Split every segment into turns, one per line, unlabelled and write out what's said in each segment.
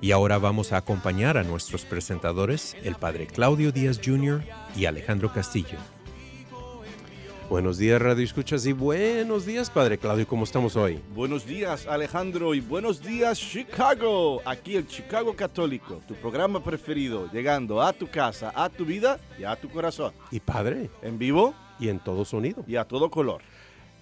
Y ahora vamos a acompañar a nuestros presentadores, el padre Claudio Díaz Jr. y Alejandro Castillo. Buenos días, Radio Escuchas, y buenos días, padre Claudio, ¿cómo estamos hoy?
Buenos días Alejandro y buenos días Chicago. Aquí el Chicago Católico, tu programa preferido, llegando a tu casa, a tu vida y a tu corazón.
Y padre,
En vivo
y en todo sonido.
y a todo color.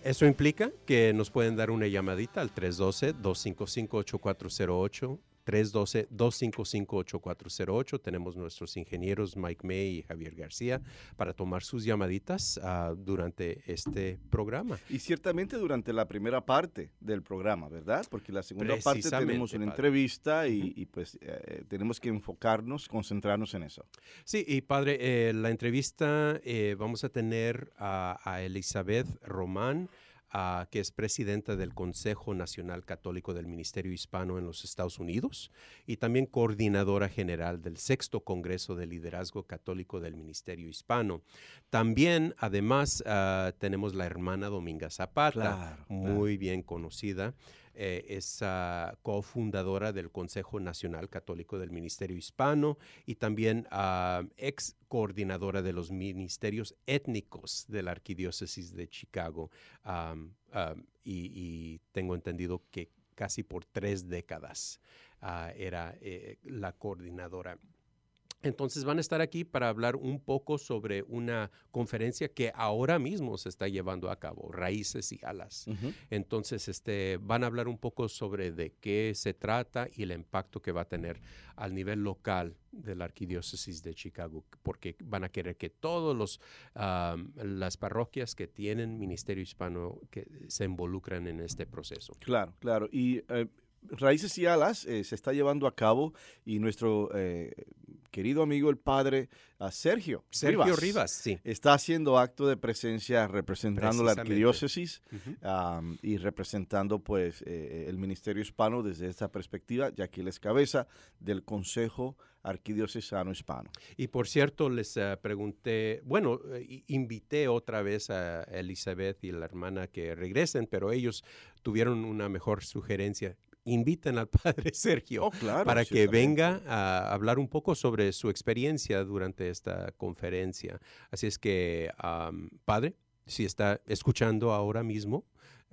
Eso implica que nos pueden dar una llamadita al 312-255-8408. 312-255-8408. Tenemos nuestros ingenieros Mike May y Javier García para tomar sus llamaditas ah, durante este programa.
Y ciertamente durante la primera parte del programa, ¿verdad? Porque la segunda parte tenemos una
padre.
entrevista y, y, pues eh, tenemos que enfocarnos, concentrarnos en eso.
Sí, y padre, eh, la entrevista eh, vamos a tener a, a Elizabeth Román, ah, que es presidenta del Consejo Nacional Católico del Ministerio Hispano en los Estados Unidos y también coordinadora general del Sexto Congreso de Liderazgo Católico del Ministerio Hispano. También, además, ah, tenemos la hermana Dominga Zapata,
Claro,
muy bien conocida. Eh, es cofundadora del Consejo Nacional Católico del Ministerio Hispano y también ah, ex coordinadora de los ministerios étnicos de la Arquidiócesis de Chicago. Y tengo entendido que casi por tres décadas ah, era eh, la coordinadora. Entonces van a estar aquí para hablar un poco sobre una conferencia que ahora mismo se está llevando a cabo, Raíces y Alas. Entonces, este, van a hablar un poco sobre de qué se trata y el impacto que va a tener al nivel local de la arquidiócesis de Chicago, porque van a querer que todos los am, las parroquias que tienen ministerio hispano que se involucran en este proceso.
Claro, claro. Y eh, Raíces y Alas eh, se está llevando a cabo y nuestro eh, querido amigo el padre Sergio,
Sergio Rivas, sí.
está haciendo acto de presencia representando la arquidiócesis y representando pues eh, el ministerio hispano desde esta perspectiva, ya que él es cabeza del Consejo Arquidiocesano Hispano.
Y por cierto, les eh, pregunté, bueno, eh, invité otra vez a Elizabeth y la hermana que regresen, pero ellos tuvieron una mejor sugerencia. Inviten al padre Sergio
Oh, claro,
para que venga a hablar un poco sobre su experiencia durante esta conferencia. Así es que, padre, si está escuchando ahora mismo,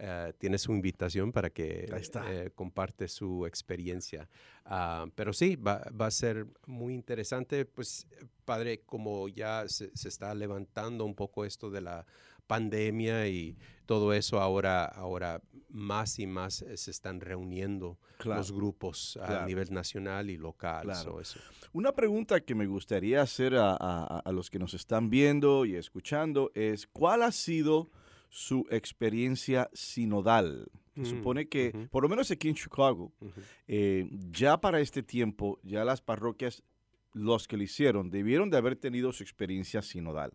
eh, tiene su invitación para que eh, comparte su experiencia. Ah, pero sí, va, va a ser muy interesante. Pues, padre, como ya se, se está levantando un poco esto de la pandemia y todo eso, ahora, ahora más y más eh, se están reuniendo
Claro.
los grupos a
Claro.
nivel nacional y local.
Claro.
so eso.
Una pregunta que me gustaría hacer a, a- a los que nos están viendo y escuchando es, ¿cuál ha sido su experiencia sinodal? Se
Mm,
supone que, por lo menos aquí en Chicago, eh, ya para este tiempo, ya las parroquias, los que lo hicieron, debieron de haber tenido su experiencia sinodal.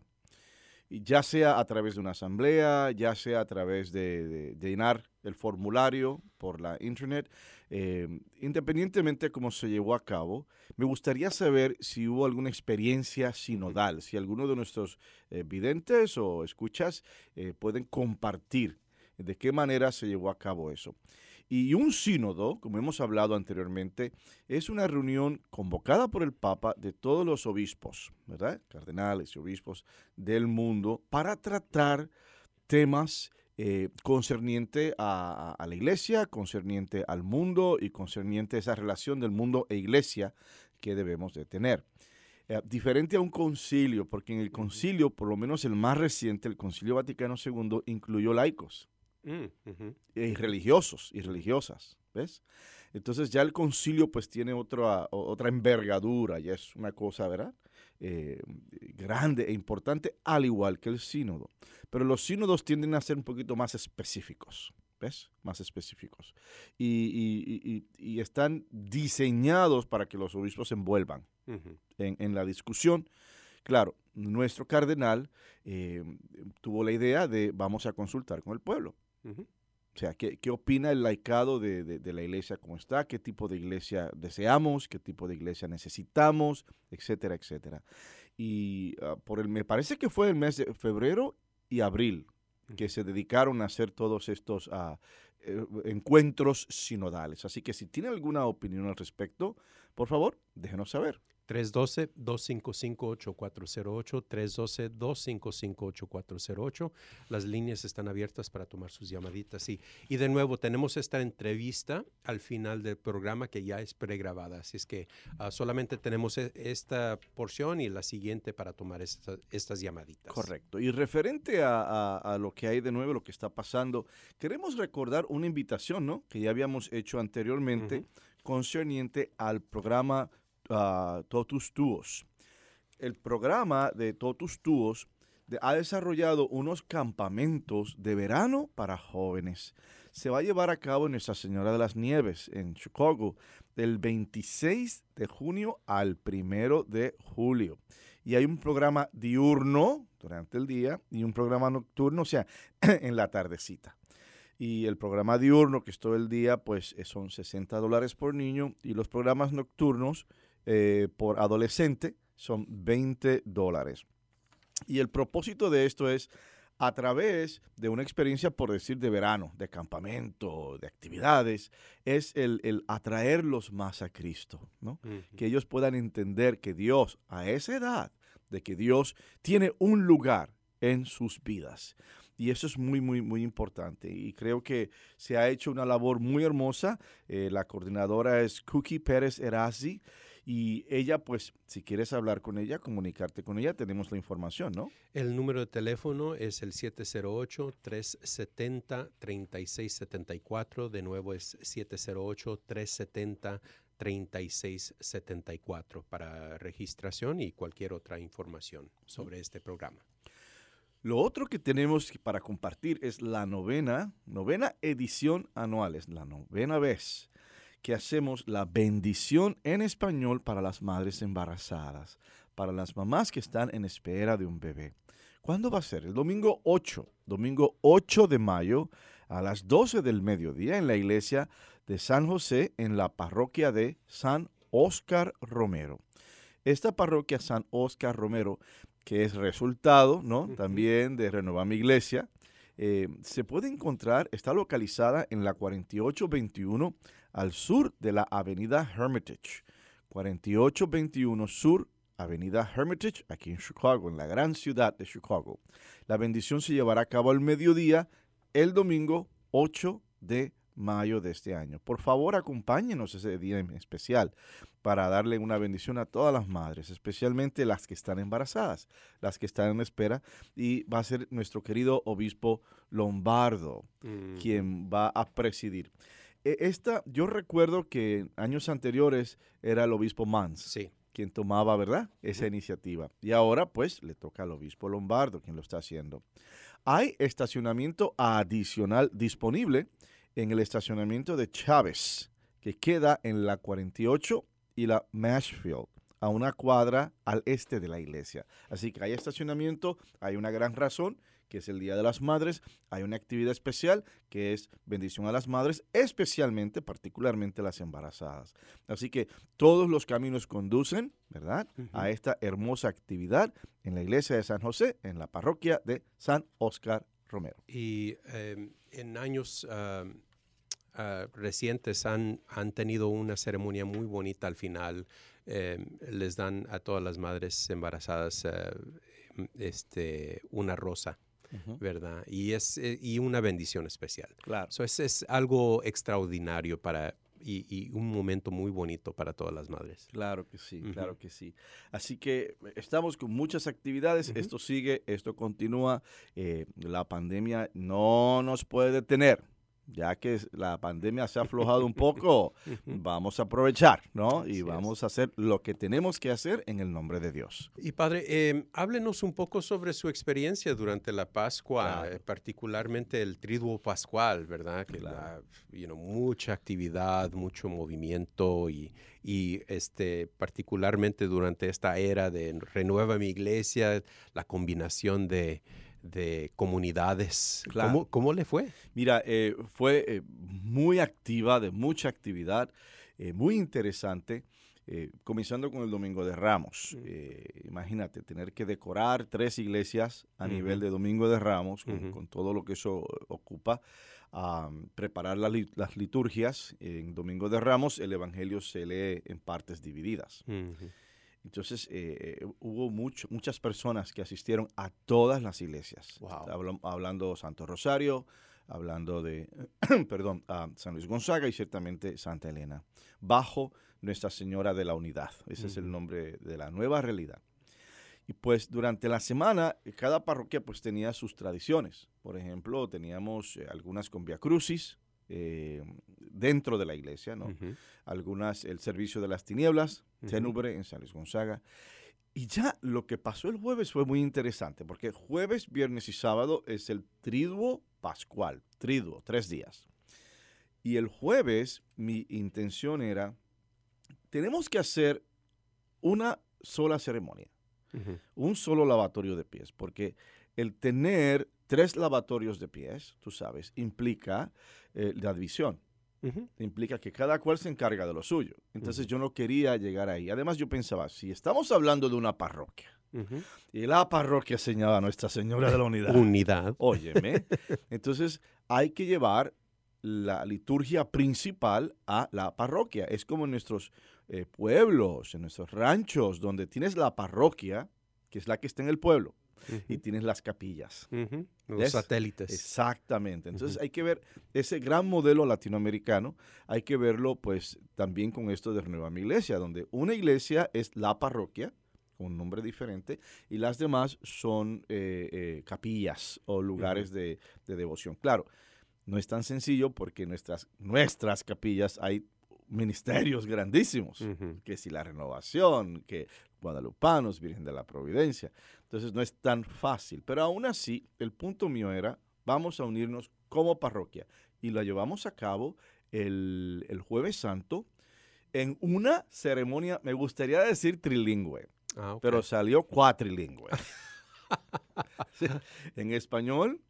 Ya sea a través de una asamblea, ya sea a través de, de- de llenar el formulario por la internet, eh, independientemente de cómo se llevó a cabo, me gustaría saber si hubo alguna experiencia sinodal, si alguno de nuestros eh, videntes o escuchas eh, pueden compartir de qué manera se llevó a cabo eso. Y un sínodo, como hemos hablado anteriormente, es una reunión convocada por el Papa de todos los obispos, ¿verdad? Cardenales y obispos del mundo para tratar temas eh, concerniente a, la iglesia, concerniente al mundo y concerniente a esa relación del mundo e iglesia que debemos de tener. Eh, diferente a un concilio, porque en el concilio, por lo menos el más reciente, el Concilio Vaticano II, incluyó laicos
Mm,
y religiosos y religiosas, ¿ves? Entonces ya el concilio pues tiene otra, otra envergadura, ya es una cosa, ¿verdad? Eh, grande e importante, al igual que el sínodo. Pero los sínodos tienden a ser un poquito más específicos, ¿ves? Más específicos. Y, y- y- y- y están diseñados para que los obispos se envuelvan en, en la discusión. Claro, nuestro cardenal eh, tuvo la idea de vamos a consultar con el pueblo. O sea, ¿qué, qué opina el laicado de, de- de la iglesia como está? ¿Qué tipo de iglesia deseamos? ¿Qué tipo de iglesia necesitamos? Etcétera, etcétera. Y ah, por el, me parece que fue el mes de febrero y abril que se dedicaron a hacer todos estos eh, encuentros sinodales. Así que si tiene alguna opinión al respecto, por favor, déjenos saber.
312-255-8408, 312-255-8408. Las líneas están abiertas para tomar sus llamaditas. Y, y de nuevo, tenemos esta entrevista al final del programa que ya es pregrabada. Así es que ah, solamente tenemos e- esta porción y la siguiente para tomar esta- estas llamaditas.
Correcto. Y referente a, a- a lo que hay de nuevo, lo que está pasando, queremos recordar una invitación, ¿no? Que ya habíamos hecho anteriormente concerniente al programa ah, Totus Tuos. El programa de Totus Tuos ha desarrollado unos campamentos de verano para jóvenes. Se va a llevar a cabo en Nuestra Señora de las Nieves, en Chicago, del 26 de junio al 1 de julio. Y hay un programa diurno durante el día y un programa nocturno, o sea, en la tardecita. Y el programa diurno, que es todo el día, pues son 60 dólares por niño. Y los programas nocturnos eh, por adolescente son 20 dólares. Y el propósito de esto es a través de una experiencia, por decir, de verano, de campamento, de actividades, es el, el atraerlos más a Cristo, ¿no? Que ellos puedan entender que Dios, a esa edad, de que Dios tiene un lugar en sus vidas. Y eso es muy, muy, muy importante. Y creo que se ha hecho una labor muy hermosa. Eh, la coordinadora es Cookie Pérez Erazi. Y ella, pues, si quieres hablar con ella, comunicarte con ella, tenemos la información, ¿no?
El número de teléfono es el 708-370-3674. De nuevo es 708-370-3674 para registración y cualquier otra información sobre este programa.
Lo otro que tenemos para compartir es la novena, novena edición anual, es la novena vez que hacemos la bendición en español para las madres embarazadas, para las mamás que están en espera de un bebé. ¿Cuándo va a ser? El domingo 8, domingo 8 de mayo a las 12 del mediodía en la iglesia de San José en la parroquia de San Óscar Romero. Esta parroquia San Óscar Romero, que es resultado ¿no? También de renovar mi iglesia, eh, se puede encontrar, está localizada en la 4821 al sur de la avenida Hermitage. 4821 Sur, avenida Hermitage, aquí en Chicago, en la gran ciudad de Chicago. La bendición se llevará a cabo al mediodía el domingo 8 de mayo de este año. Por favor, acompáñenos ese día en especial para darle una bendición a todas las madres, especialmente las que están embarazadas, las que están en espera, y va a ser nuestro querido obispo Lombardo
Ujú.
quien va a presidir. E- Esta, yo recuerdo que en años anteriores era el obispo Mans
Sí.
quien tomaba, ¿verdad? Esa iniciativa. Y ahora, pues, le toca al obispo Lombardo quien lo está haciendo. Hay estacionamiento adicional disponible en el estacionamiento de Chávez, que queda en la 48 y la Mashfield, a una cuadra al este de la iglesia. Así que hay estacionamiento, hay una gran razón que es el Día de las Madres, hay una actividad especial que es bendición a las madres, especialmente, particularmente las embarazadas. Así que todos los caminos conducen, ¿verdad?, a esta hermosa actividad en la iglesia de San José, en la parroquia de San Oscar Romero.
Y em, en años ah, recientes han, han tenido una ceremonia muy bonita al final. Em, les dan a todas las madres embarazadas eh, este, una rosa. ¿Verdad? Y es eh, y una bendición especial.
Claro.
So, es, es algo extraordinario para y, y un momento muy bonito para todas las madres.
Claro que sí,
Ujú.
claro que sí. Así que eh, estamos con muchas actividades,
Ujú.
esto sigue, esto continúa, eh, la pandemia no nos puede detener, ya que es- la pandemia se ha aflojado un poco, vamos a aprovechar, ¿no?
Así
Y
es.
vamos a hacer lo que tenemos que hacer en el nombre de Dios.
Y padre, eh, háblenos un poco sobre su experiencia durante la Pascua,
Claro.
eh, particularmente el triduo pascual, ¿verdad? Que
Claro.
la- you know, mucha actividad, mucho movimiento y, y, este, particularmente durante esta era de renueva mi iglesia, la combinación de, de comunidades.
Claro.
¿Cómo, cómo le fue?
Mira, eh, fue eh, muy activa, de mucha actividad, eh, muy interesante, eh, comenzando con el Domingo de Ramos. Imagínate, tener que decorar tres iglesias a nivel de Domingo de Ramos, con, todo lo que eso ocupa, am, preparar la las liturgias. En Domingo de Ramos el Evangelio se lee en partes divididas. Entonces, eh, hubo mucho- muchas personas que asistieron a todas las iglesias.
Wow.
Hablo- hablando Santo Rosario, hablando de, perdón, a San Luis Gonzaga y ciertamente Santa Elena, bajo Nuestra Señora de la Unidad. Ese es el nombre de la nueva realidad. Y pues durante la semana, cada parroquia pues tenía sus tradiciones. Por ejemplo, teníamos eh, algunas con Via Crucis eh, dentro de la iglesia, ¿no?
Ujú.
algunas el servicio de las tinieblas,
Ujú.
Ténubre en San Luis Gonzaga. Y ya lo que pasó el jueves fue muy interesante, porque jueves, viernes y sábado es el triduo pascual, triduo, tres días. Y el jueves mi intención era, tenemos que hacer una sola ceremonia,
Ujú.
un solo lavatorio de pies, porque el tener tres lavatorios de pies, tú sabes, implica eh, la división implica que cada cual se encarga de lo suyo. Entonces yo no quería llegar ahí. Además yo pensaba, si estamos hablando de una parroquia y la parroquia señala a Nuestra Señora de la Unidad,
Unidad.
óyeme, entonces hay que llevar la liturgia principal a la parroquia. Es como en nuestros eh, pueblos, en nuestros ranchos, donde tienes la parroquia, que es la que está en el pueblo, y tienes las capillas.
Los
¿Ves?
satélites.
Exactamente. Entonces hay que ver ese gran modelo latinoamericano, hay que verlo pues también con esto de Renueva Mi Iglesia, donde una iglesia es la parroquia, con un nombre diferente, y las demás son eh, eh, capillas o lugares de, de devoción. Claro, no es tan sencillo porque nuestras, nuestras capillas hay ministerios grandísimos que si la renovación, que guadalupanos, Virgen de la Providencia. Entonces no es tan fácil, pero aún así el punto mío era, vamos a unirnos como parroquia y lo llevamos a cabo el, el jueves santo en una ceremonia, me gustaría decir trilingüe,
Ah,
pero salió cuatrilingüe. Sí, en español,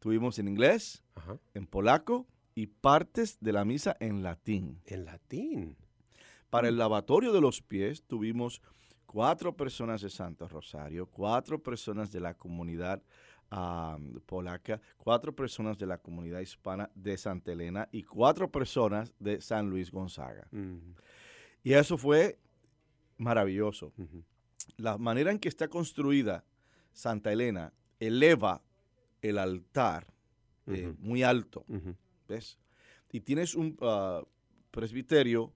tuvimos en inglés,
Ajá.
en polaco y partes de la misa en latín.
En latín.
Para el lavatorio de los pies tuvimos cuatro personas de Santo Rosario, cuatro personas de la comunidad polaca, cuatro personas de la comunidad hispana de Santa Elena y cuatro personas de San Luis Gonzaga. Y eso fue maravilloso. La manera en que está construida Santa Elena eleva el altar eh, muy alto. ¿ves? Y tienes un ah, presbiterio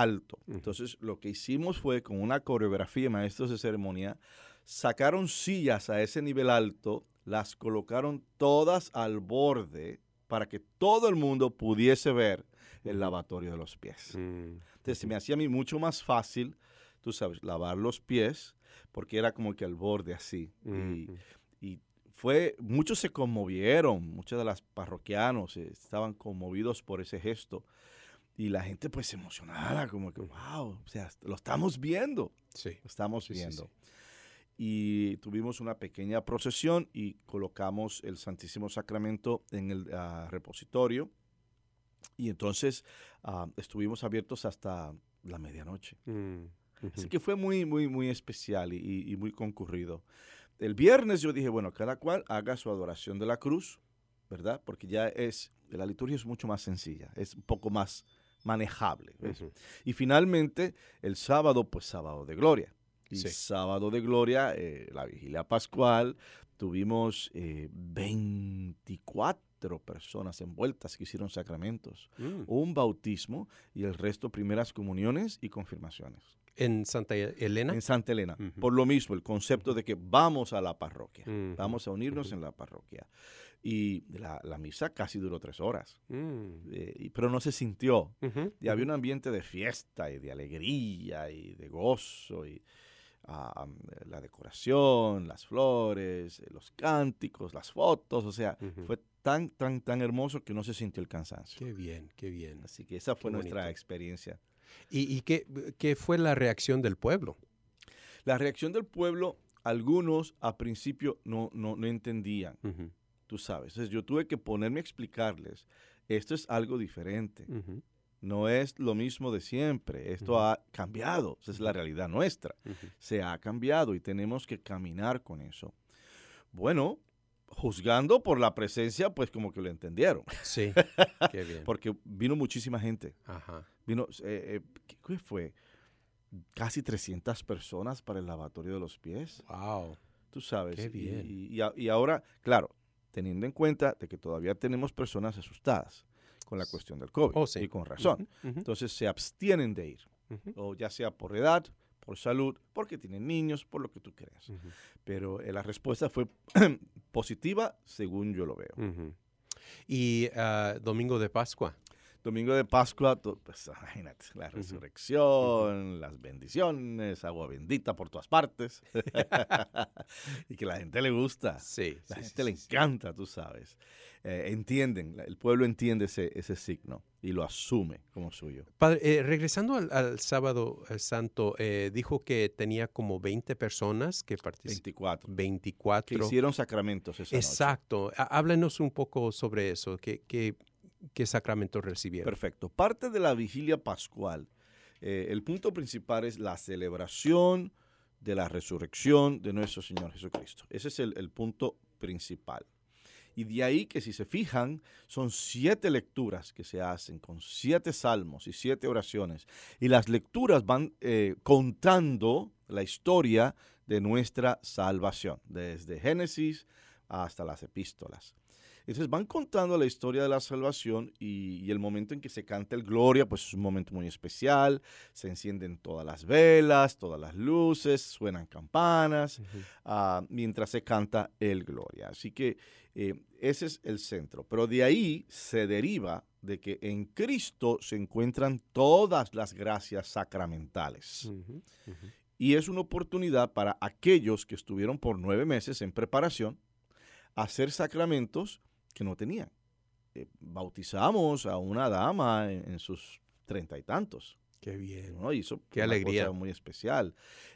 alto. Entonces, lo que hicimos fue con una coreografía, maestros de ceremonia, sacaron sillas a ese nivel alto, las colocaron todas al borde para que todo el mundo pudiese ver el lavatorio de los pies.
Mm.
Entonces, se me hacía a mí mucho más fácil, tú sabes, lavar los pies, porque era como que al borde así. Y, fue, muchos se conmovieron, muchos de los parroquianos eh, estaban conmovidos por ese gesto. Y la gente pues emocionada, como que, wow, o sea, lo estamos viendo.
Sí.
Lo estamos
Sí, sí,
viendo.
sí.
Y tuvimos una pequeña procesión y colocamos el Santísimo Sacramento en el ah, repositorio. Y entonces ah, estuvimos abiertos hasta la medianoche.
Mm,
Así que fue muy, muy, muy especial y, y muy concurrido. El viernes yo dije, bueno, cada cual haga su adoración de la cruz, ¿verdad? Porque ya es, la liturgia es mucho más sencilla, es un poco más manejable. Y finalmente, el sábado, pues sábado de gloria. Y
Sí.
sábado de gloria, eh, la vigilia pascual, tuvimos eh, 24 personas envueltas que hicieron sacramentos,
Mm.
un bautismo y el resto primeras comuniones y confirmaciones
En Santa Elena.
en Santa Elena. Por lo mismo, el concepto de que vamos a la parroquia, vamos a unirnos en la parroquia. Y la, la misa casi duró tres horas,
Mm,
eh, pero no se sintió.
ujú,
Y había un ambiente de fiesta y de alegría y de gozo y ah, la decoración, las flores, eh, los cánticos, las fotos, o sea,
Ujú.
fue tan, tan, tan hermoso que no se sintió el cansancio.
Qué bien, qué bien.
Así que esa fue
Qué
nuestra
bonito.
experiencia.
¿Y, y qué, qué fue la reacción del pueblo?
La reacción del pueblo, algunos a principio no, no, no entendían.
Ujú,
tú sabes. Entonces yo tuve que ponerme a explicarles, esto es algo diferente, no es lo mismo de siempre, esto ha cambiado, esa es la realidad nuestra, se ha cambiado y tenemos que caminar con eso. Bueno, juzgando por la presencia, pues como que lo entendieron,
Sí, qué bien.
porque vino muchísima gente,
Ajá.
vino, eh, eh, ¿qué- ¿qué fue? Casi 300 personas para el lavatorio de los pies.
Wow.
Tú sabes.
Qué bien.
Y, y a- y ahora, claro, teniendo en cuenta de que todavía tenemos personas asustadas con la cuestión del COVID.
Oh, sí.
Y con razón. Entonces se abstienen de ir. O ya sea por edad, por salud, porque tienen niños, por lo que tú creas. Pero eh, la respuesta fue positiva según yo lo veo.
Y ah, Domingo de Pascua.
Domingo de Pascua, pues imagínate, la resurrección, las bendiciones, agua bendita por todas partes. y que la gente le gusta.
Sí.
La
sí,
gente
sí,
le
sí,
encanta, tú sabes. Eh, entienden, el pueblo entiende ese, ese signo y lo asume como suyo.
Padre, eh, regresando al, al sábado eh, santo, eh, dijo que tenía como 20 personas que participaron.
24.
24.
Que hicieron sacramentos esa noche.
Exacto. Há- Háblenos un poco sobre eso. ¿Qué, qué, qué sacramentos recibieron?
Perfecto. Parte de la vigilia pascual, eh, el punto principal es la celebración de la resurrección de nuestro Señor Jesucristo. Ese es el, el punto principal. Y de ahí que si se fijan, son siete lecturas que se hacen con siete salmos y siete oraciones. Y las lecturas van eh, contando la historia de nuestra salvación, desde Génesis hasta las epístolas. Entonces van contando la historia de la salvación y, y el momento en que se canta el Gloria, pues es un momento muy especial. Se encienden todas las velas, todas las luces, suenan campanas, ah, mientras se canta el Gloria. Así que eh, ese es el centro. Pero de ahí se deriva de que en Cristo se encuentran todas las gracias sacramentales. Y es una oportunidad para aquellos que estuvieron por nueve meses en preparación hacer sacramentos que no tenían. Eh, bautizamos a una dama en, en sus treinta y tantos.
Qué bien.
¿no? Y eso
Qué alegría.
cosa muy especial.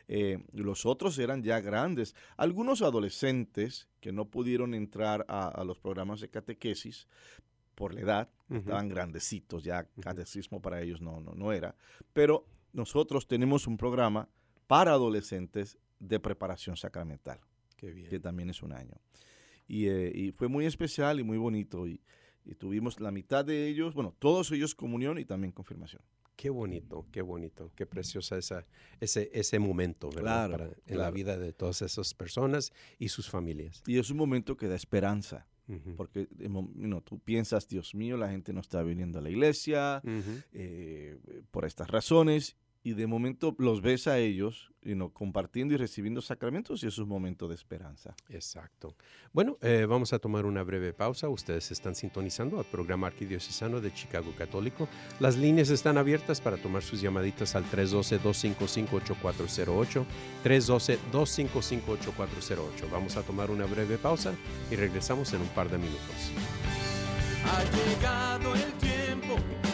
Eh, los otros eran ya grandes. Algunos adolescentes que no pudieron entrar a, a los programas de catequesis por la edad, estaban grandecitos, ya catecismo para ellos no, no, no era. Pero nosotros tenemos un programa para adolescentes de preparación sacramental,
Qué
que
bien.
también es un año. Y, eh, y fue muy especial y muy bonito. Y, y tuvimos la mitad de ellos, bueno, todos ellos comunión y también confirmación.
Qué bonito, qué bonito, qué preciosa esa, ese, ese momento, ¿verdad?
Claro,
Para- en la
claro.
vida de todas esas personas y sus familias.
Y es un momento que da esperanza, porque de mo- you know, tú piensas, Dios mío, la gente no está viniendo a la iglesia
Ujú.
eh, por estas razones, y de momento los ves a ellos compartiendo y recibiendo sacramentos y es un momento de esperanza.
Exacto. Bueno, eh, vamos a tomar una breve pausa. Ustedes están sintonizando al programa arquidiocesano de Chicago Católico. Las líneas están abiertas para tomar sus llamaditas al 312-255-8408. 312-255-8408. Vamos a tomar una breve pausa y regresamos en un par de minutos.
Ha llegado el tiempo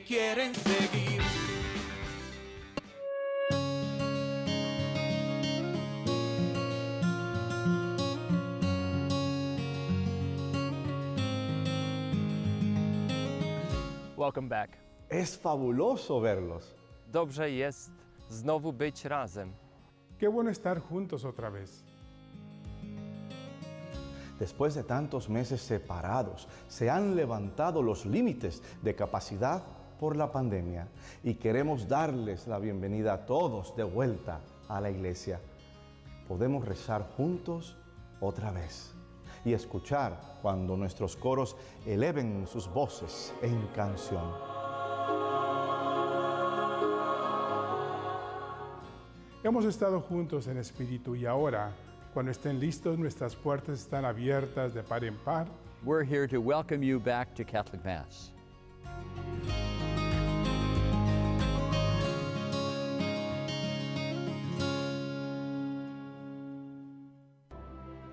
Quieren seguir.
Welcome back.
Es fabuloso verlos.
Dobrze jest znowu być razem.
Qué bueno estar juntos otra vez.
Después de tantos meses separados, se han levantado los límites de capacidad por la pandemia y queremos darles la bienvenida a todos de vuelta a la iglesia. Podemos rezar juntos otra vez y escuchar cuando nuestros coros eleven sus voces en canción.
Hemos estado juntos en espíritu y ahora, cuando estén listos, nuestras puertas están abiertas de par en par.
We're here to welcome you back to Catholic Mass.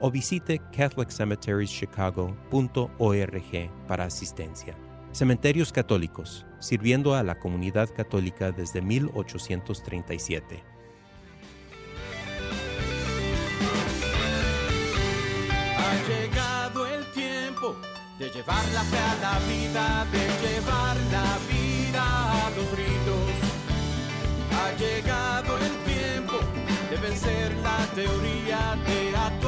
o visite catholiccemeterieschicago.org para asistencia. Cementerios Católicos, sirviendo a la comunidad católica desde 1837.
Ha llegado el tiempo de llevar la fe a la vida, de llevar la vida a los ritos. Ha llegado el tiempo de vencer la teoría, de actuar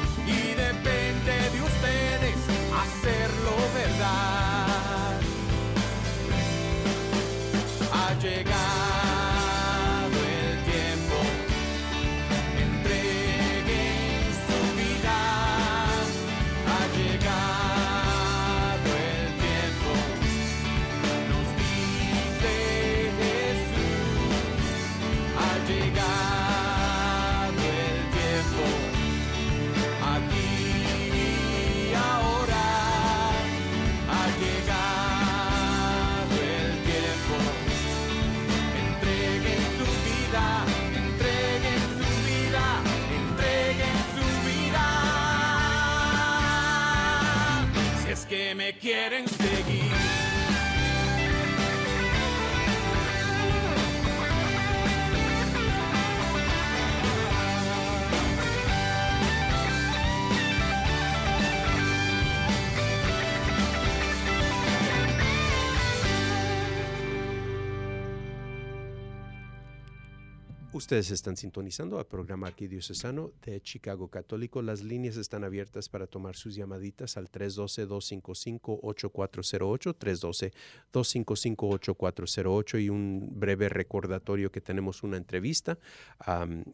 Ustedes
están sintonizando al programa arquidiocesano de Chicago Católico. Las líneas están abiertas para tomar sus llamaditas al 312-255-8408, 312-255-8408 y un breve recordatorio que tenemos una entrevista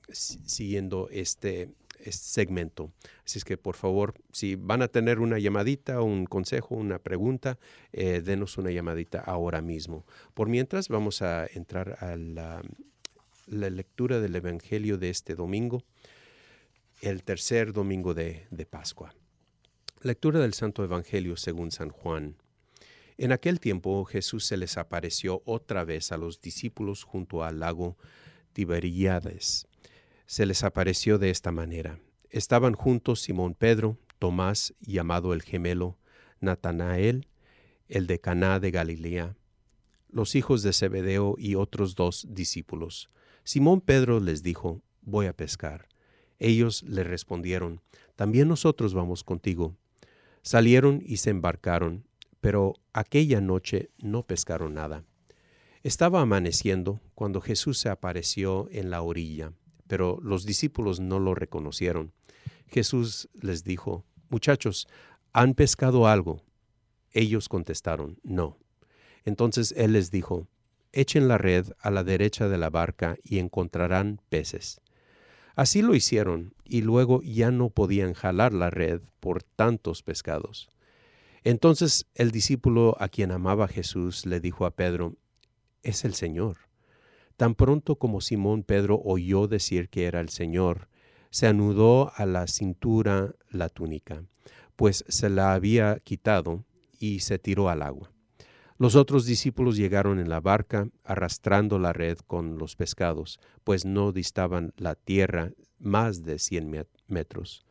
siguiendo este, este segmento. Así es que por favor, si van a tener una llamadita, un consejo, una pregunta, eh, denos una llamadita ahora mismo. Por mientras, vamos a entrar a la la lectura del Evangelio de este domingo, el tercer domingo de, Pascua. Lectura del Santo Evangelio según San Juan. En aquel tiempo Jesús se les apareció otra vez a los discípulos junto al lago Tiberíades. Se les apareció de esta manera. Estaban juntos Simón Pedro, Tomás, llamado el gemelo, Natanael, el de Caná de Galilea, los hijos de Zebedeo y otros dos discípulos. Simón Pedro les dijo, voy a pescar. Ellos le respondieron, también nosotros vamos contigo. Salieron y se embarcaron, pero aquella noche no pescaron nada. Estaba amaneciendo cuando Jesús se apareció en la orilla, pero los discípulos no lo reconocieron. Jesús les dijo, Muchachos, ¿han pescado algo? Ellos contestaron, No. Entonces él les dijo, Echen la red a la derecha de la barca y encontrarán peces. Así lo hicieron, y luego ya no podían jalar la red por tantos pescados. Entonces el discípulo a quien amaba Jesús le dijo a Pedro, Es el Señor. Tan pronto como Simón Pedro oyó decir que era el Señor, se anudó a la cintura la túnica, pues se la había quitado, y se tiró al agua. Los otros discípulos llegaron en la barca, arrastrando la red con los pescados, pues no distaban la tierra más de cien met- metros.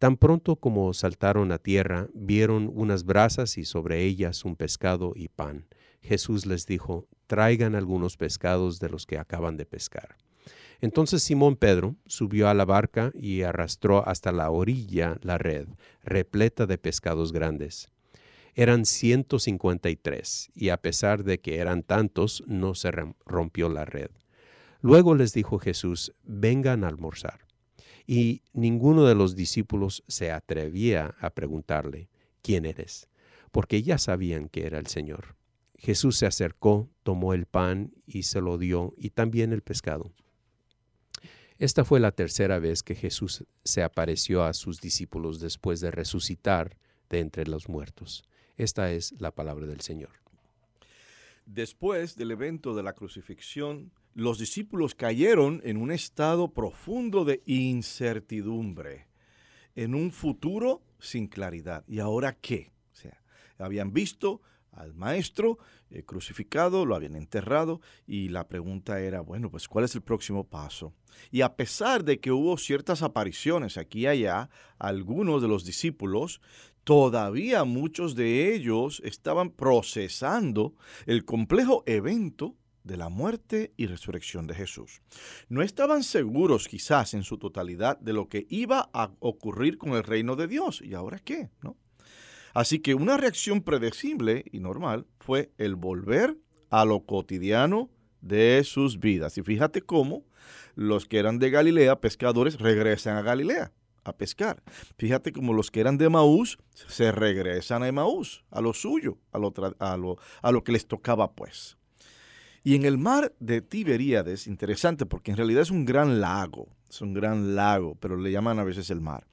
Tan pronto como saltaron a tierra, vieron unas brasas y sobre ellas un pescado y pan. Jesús les dijo, traigan algunos pescados de los que acaban de pescar. Entonces Simón Pedro subió a la barca y arrastró hasta la orilla la red, repleta de pescados grandes. Eran ciento cincuenta y tres, y a pesar de que eran tantos, no se rom- rompió la red. Luego les dijo Jesús, vengan a almorzar. Y ninguno de los discípulos se atrevía a preguntarle, ¿quién eres? Porque ya sabían que era el Señor. Jesús se acercó, tomó el pan y se lo dio, y también el pescado. Esta fue la tercera vez que Jesús se apareció a sus discípulos después de resucitar de entre los muertos. Esta es la palabra del Señor.
Después del evento de la crucifixión, los discípulos cayeron en un estado profundo de incertidumbre, en un futuro sin claridad. ¿Y ahora qué? O sea, habían visto al maestro eh, crucificado, lo habían enterrado y la pregunta era, bueno, pues ¿cuál es el próximo paso? Y a pesar de que hubo ciertas apariciones aquí y allá, algunos de los discípulos, todavía muchos de ellos estaban procesando el complejo evento de la muerte y resurrección de Jesús. No estaban seguros quizás en su totalidad de lo que iba a ocurrir con el reino de Dios. ¿Y ahora qué? ¿No? Así que una reacción predecible y normal fue el volver a lo cotidiano de sus vidas. Y fíjate cómo los que eran de Galilea, pescadores, regresan a Galilea a pescar. Fíjate cómo los que eran de Maús se regresan a Maús, a lo suyo, a lo, a lo, a lo que les tocaba pues. Y en el mar de Tiberíades, interesante porque en realidad es un gran lago, es un gran lago, pero le llaman a veces el mar.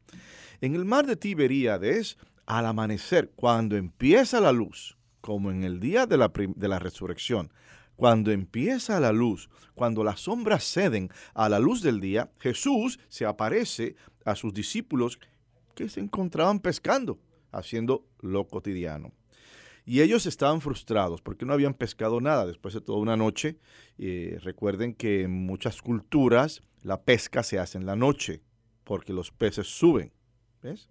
En el mar de Tiberíades, al amanecer, cuando empieza la luz, como en el día de la, de la resurrección, cuando empieza la luz, cuando las sombras ceden a la luz del día, Jesús se aparece a sus discípulos que se encontraban pescando, haciendo lo cotidiano. Y ellos estaban frustrados porque no habían pescado nada después de toda una noche. Eh, recuerden que en muchas culturas la pesca se hace en la noche porque los peces suben. ¿Ves?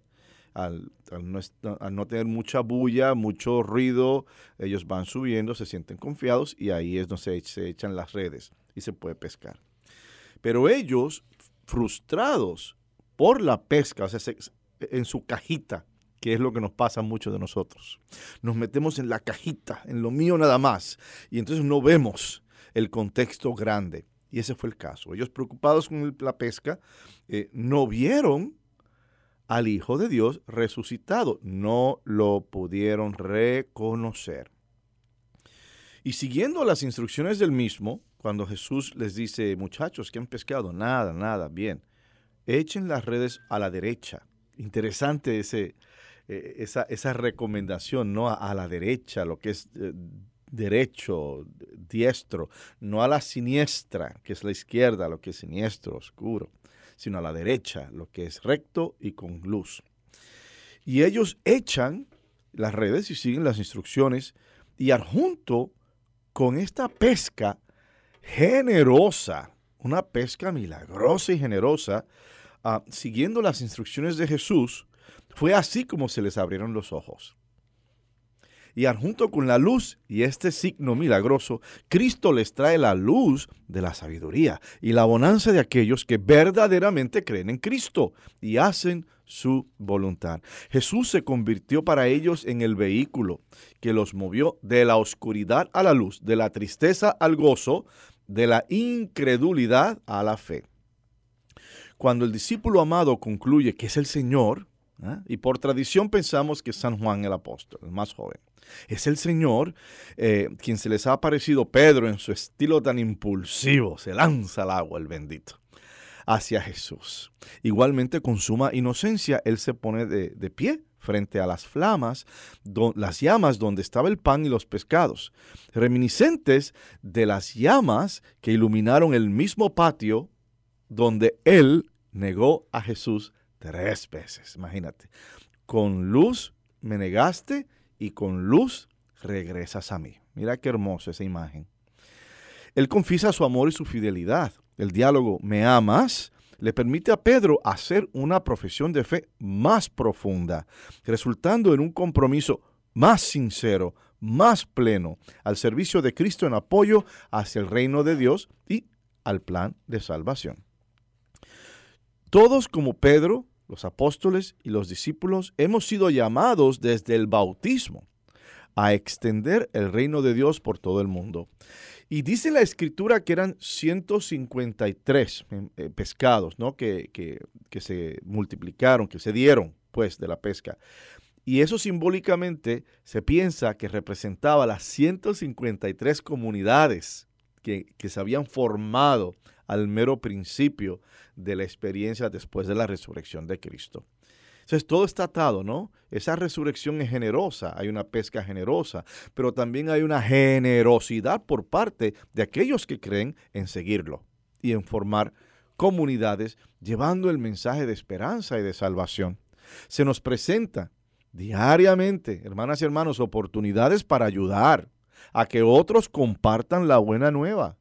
Al, al no, al no tener mucha bulla, mucho ruido, ellos van subiendo, se sienten confiados y ahí es donde se, se echan las redes y se puede pescar. Pero ellos, frustrados por la pesca, o sea, se- en su cajita, que es lo que nos pasa a muchos de nosotros. Nos metemos en la cajita, en lo mío nada más, y entonces no vemos el contexto grande. Y ese fue el caso. Ellos preocupados con la pesca, eh, no vieron al Hijo de Dios resucitado, no lo pudieron reconocer. Y siguiendo las instrucciones del mismo, cuando Jesús les dice, muchachos, ¿qué han pescado? Nada, nada, bien. Echen las redes a la derecha. Interesante ese, eh, esa, esa recomendación, ¿no? A, la derecha, lo que es eh, derecho, diestro, no a la siniestra, que es la izquierda, lo que es siniestro, oscuro, sino a la derecha, lo que es recto y con luz. Y ellos echan las redes y siguen las instrucciones y adjunto con esta pesca generosa, una pesca milagrosa y generosa, ah, siguiendo las instrucciones de Jesús, fue así como se les abrieron los ojos. Y adjunto con la luz y este signo milagroso, Cristo les trae la luz de la sabiduría y la bonanza de aquellos que verdaderamente creen en Cristo y hacen su voluntad. Jesús se convirtió para ellos en el vehículo que los movió de la oscuridad a la luz, de la tristeza al gozo, de la incredulidad a la fe. Cuando el discípulo amado concluye que es el Señor, ¿ah? y por tradición pensamos que es San Juan el apóstol, el más joven, es el Señor eh, quien se les ha aparecido Pedro en su estilo tan impulsivo, se lanza al agua el bendito hacia Jesús. Igualmente con suma inocencia, él se pone de, pie frente a las flamas, las llamas donde estaba el pan y los pescados, reminiscentes de las llamas que iluminaron el mismo patio donde él negó a Jesús tres veces. Imagínate, con luz me negaste y con luz regresas a mí. Mira qué hermosa esa imagen. Él confiesa su amor y su fidelidad. El diálogo ¿me amas? le permite a Pedro hacer una profesión de fe más profunda, resultando en un compromiso más sincero, más pleno, al servicio de Cristo en apoyo hacia el reino de Dios y al plan de salvación. Todos como Pedro, los apóstoles y los discípulos hemos sido llamados desde el bautismo a extender el reino de Dios por todo el mundo. Y dice la escritura que eran 153 eh, pescados, ¿no? Que, que, que se multiplicaron, que se dieron, pues, de la pesca. Y eso simbólicamente se piensa que representaba las 153 comunidades que, se habían formado al mero principio de la experiencia después de la resurrección de Cristo. Entonces todo está atado, ¿no? Esa resurrección es generosa, hay una pesca generosa, pero también hay una generosidad por parte de aquellos que creen en seguirlo y en formar comunidades llevando el mensaje de esperanza y de salvación. Se nos presenta diariamente, hermanas y hermanos, oportunidades para ayudar a que otros compartan la buena nueva,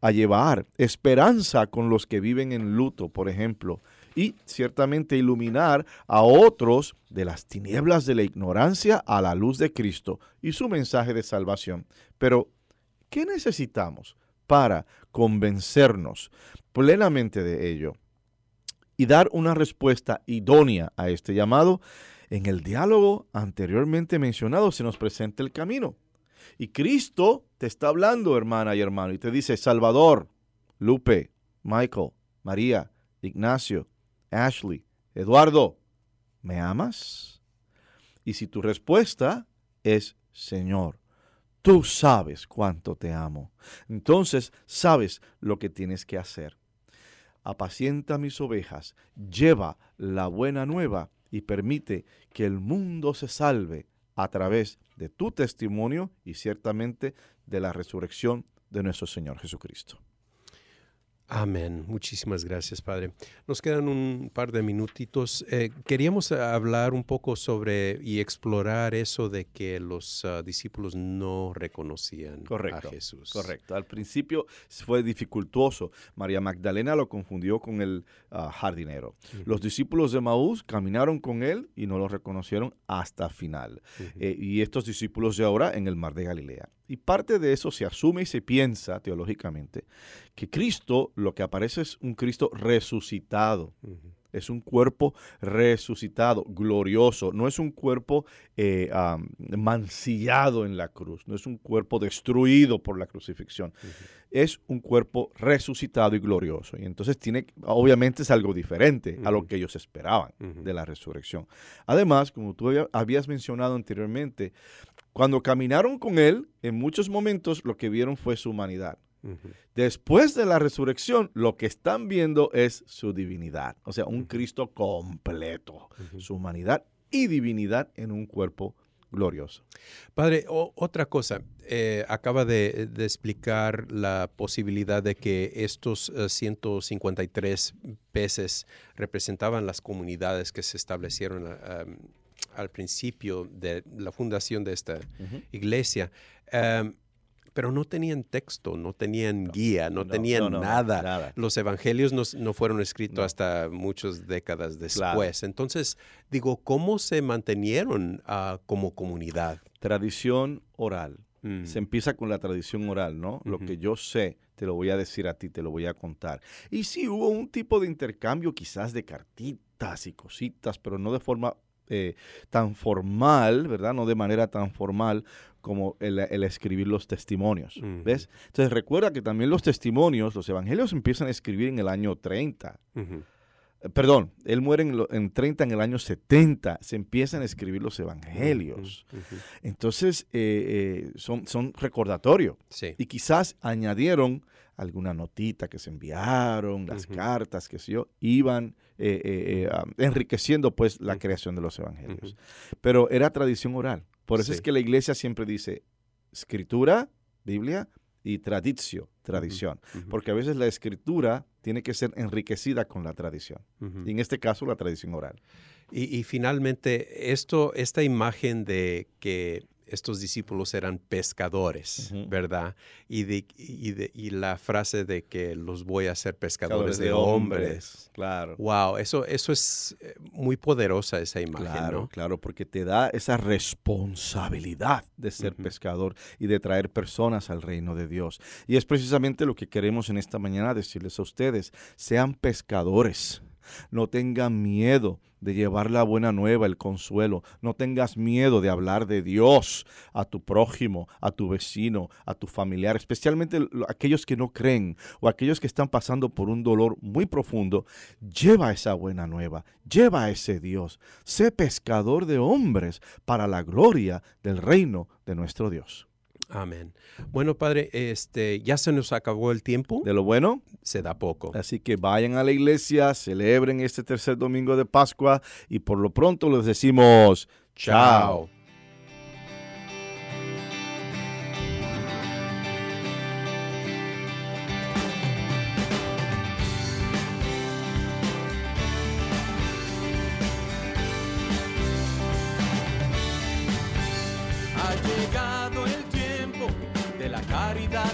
a llevar esperanza con los que viven en luto, por ejemplo, y ciertamente iluminar a otros de las tinieblas de la ignorancia a la luz de Cristo y su mensaje de salvación. Pero, ¿qué necesitamos para convencernos plenamente de ello y dar una respuesta idónea a este llamado? En el diálogo anteriormente mencionado se nos presenta el camino. Y Cristo te está hablando, hermana y hermano, y te dice, Salvador, Lupe, Michael, María, Ignacio, Ashley, Eduardo, ¿me amas? Y si tu respuesta es, Señor, tú sabes cuánto te amo, entonces sabes lo que tienes que hacer. Apacienta mis ovejas, lleva la buena nueva y permite que el mundo se salve a través de tu testimonio y ciertamente de la resurrección de nuestro Señor Jesucristo.
Amén. Muchísimas gracias, Padre. Nos quedan un par de minutitos. Eh, queríamos hablar un poco sobre y explorar eso de que los uh, discípulos no reconocían
Correcto,
a Jesús.
Correcto. Al principio fue dificultoso. María Magdalena lo confundió con el uh, jardinero. Los discípulos de Maús caminaron con él y no lo reconocieron hasta final. Eh, y estos discípulos de ahora en el mar de Galilea. Y parte de eso se asume y se piensa teológicamente que Cristo lo que aparece es un Cristo resucitado. Es un cuerpo resucitado, glorioso. No es un cuerpo eh, mancillado en la cruz. No es un cuerpo destruido por la crucifixión. Es un cuerpo resucitado y glorioso. Y entonces tiene, obviamente es algo diferente a lo que ellos esperaban de la resurrección. Además, como tú había- habías mencionado anteriormente, cuando caminaron con él, en muchos momentos lo que vieron fue su humanidad. Después de la resurrección, lo que están viendo es su divinidad, o sea, un Cristo completo, su humanidad y divinidad en un cuerpo glorioso.
Padre, o- otra cosa, eh, acaba de, de explicar la posibilidad de que estos eh, 153 peces representaban las comunidades que se establecieron um, al principio de la fundación de esta iglesia. Um, pero no tenían texto, no tenían guía, no,
no,
tenían
no,
nada.
nada.
Los evangelios no, fueron escritos hasta muchas décadas
Claro.
después. Entonces, digo, ¿cómo se mantenieron ah, como comunidad?
Tradición oral.
Mm.
Se empieza con la tradición oral, ¿no? Lo que yo sé, te lo voy a decir a ti, te lo voy a contar. Y sí, hubo un tipo de intercambio quizás de cartitas y cositas, pero no de forma eh, tan formal, ¿verdad? No de manera tan formal como el, el escribir los testimonios. ¿ves? Entonces recuerda que también los testimonios, los evangelios empiezan a escribir en el año 30.
Ujú.
Eh, Perdón, él muere en, lo- en 30, en el año 70, se empiezan a escribir los evangelios. Entonces, eh, eh, son, son recordatorios.
Sí.
Y quizás añadieron alguna notita que se enviaron, las cartas que se yo, iban eh, eh, eh, enriqueciendo pues la creación de los evangelios. Pero era tradición oral. Por eso es que la iglesia siempre dice escritura, Biblia, y tradicio, tradición. Porque a veces la escritura tiene que ser enriquecida con la tradición. Y en este caso la tradición oral.
Y, y finalmente, esto, esta imagen de que estos discípulos eran pescadores. ¿verdad? Y, de, y, de- y la frase de que los voy a hacer pescadores de, hombres.
Claro.
Wow, eso, eso es eh, muy poderosa esa imagen,
Claro,
¿no?
claro, porque te da esa responsabilidad de ser pescador y de traer personas al reino de Dios. Y es precisamente lo que queremos en esta mañana decirles a ustedes. Sean pescadores. No tengan miedo de llevar la buena nueva, el consuelo. No tengas miedo de hablar de Dios a tu prójimo, a tu vecino, a tu familiar, especialmente lo- aquellos que no creen o aquellos que están pasando por un dolor muy profundo. Lleva esa buena nueva, lleva ese Dios. Sé pescador de hombres para la gloria del reino de nuestro Dios.
Amén. Bueno, Padre, este, ya se nos acabó el tiempo,
De lo bueno,
se da poco.
Así que vayan a la iglesia, celebren este tercer domingo de Pascua y por lo pronto les decimos chao.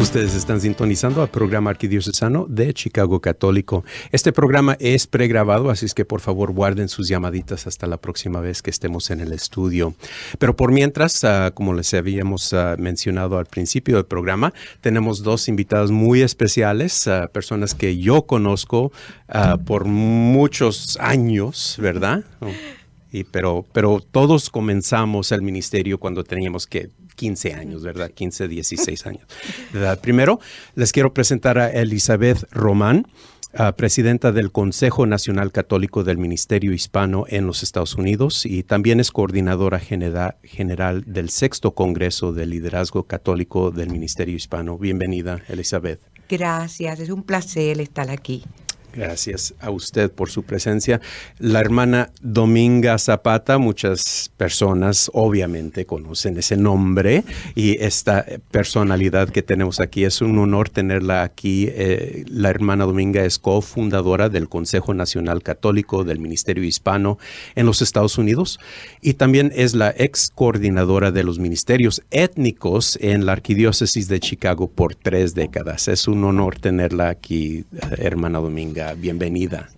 Ustedes están sintonizando al programa arquidiocesano de Chicago Católico. Este programa es pregrabado, así es que por favor guarden sus llamaditas hasta la próxima vez que estemos en el estudio. Pero por mientras, ah, como les habíamos ah, mencionado al principio del programa, tenemos dos invitados muy especiales, ah, personas que yo conozco por muchos años, ¿verdad? Y pero, pero todos comenzamos el ministerio cuando teníamos que 15 años, ¿verdad? 15, 16 años. ¿verdad? Primero, les quiero presentar a Elizabeth Román. ah, presidenta del Consejo Nacional Católico del Ministerio Hispano en los Estados Unidos y también es coordinadora genera- general del Sexto Congreso de Liderazgo Católico del Ministerio Hispano. Bienvenida, Elizabeth.
Gracias, es un placer estar aquí.
Gracias a usted por su presencia. La hermana Dominga Zapata, muchas personas obviamente conocen ese nombre y esta personalidad que tenemos aquí. Es un honor tenerla aquí. Eh, la hermana Dominga es cofundadora del Consejo Nacional Católico del Ministerio Hispano en los Estados Unidos y también es la ex coordinadora de los ministerios étnicos en la Arquidiócesis de Chicago por tres décadas. Es un honor tenerla aquí, eh, hermana Dominga. Bienvenida.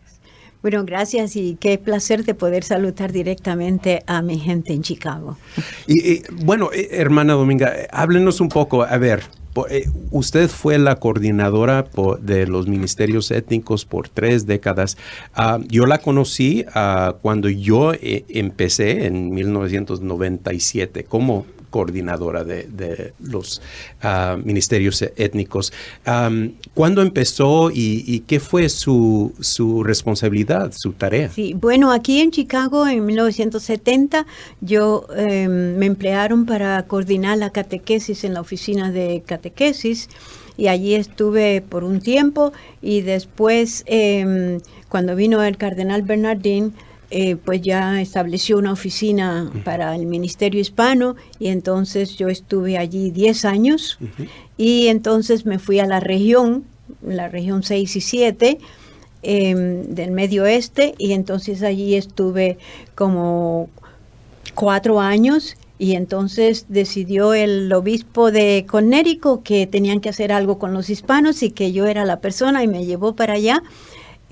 Bueno, gracias y qué placer de poder saludar directamente a mi gente en Chicago.
Y, y, bueno, eh, hermana Dominga, eh, háblenos un poco, a ver, eh, usted fue la coordinadora de los ministerios étnicos por tres décadas. Ah, yo la conocí ah, cuando yo empecé en 1997 como coordinadora de, los ah, ministerios étnicos. Am, ¿Cuándo empezó y, qué fue su, su responsabilidad, su tarea?
Sí, bueno, aquí en Chicago en 1970 yo eh, me emplearon para coordinar la catequesis en la oficina de catequesis y allí estuve por un tiempo y después eh, cuando vino el cardenal Bernardín eh, pues ya estableció una oficina para el Ministerio Hispano y entonces yo estuve allí 10 años. Y entonces me fui a la región, la región 6 y 7 em, del medio oeste. Y entonces allí estuve como cuatro años. Y entonces decidió el obispo de Connecticut que tenían que hacer algo con los hispanos y que yo era la persona y me llevó para allá.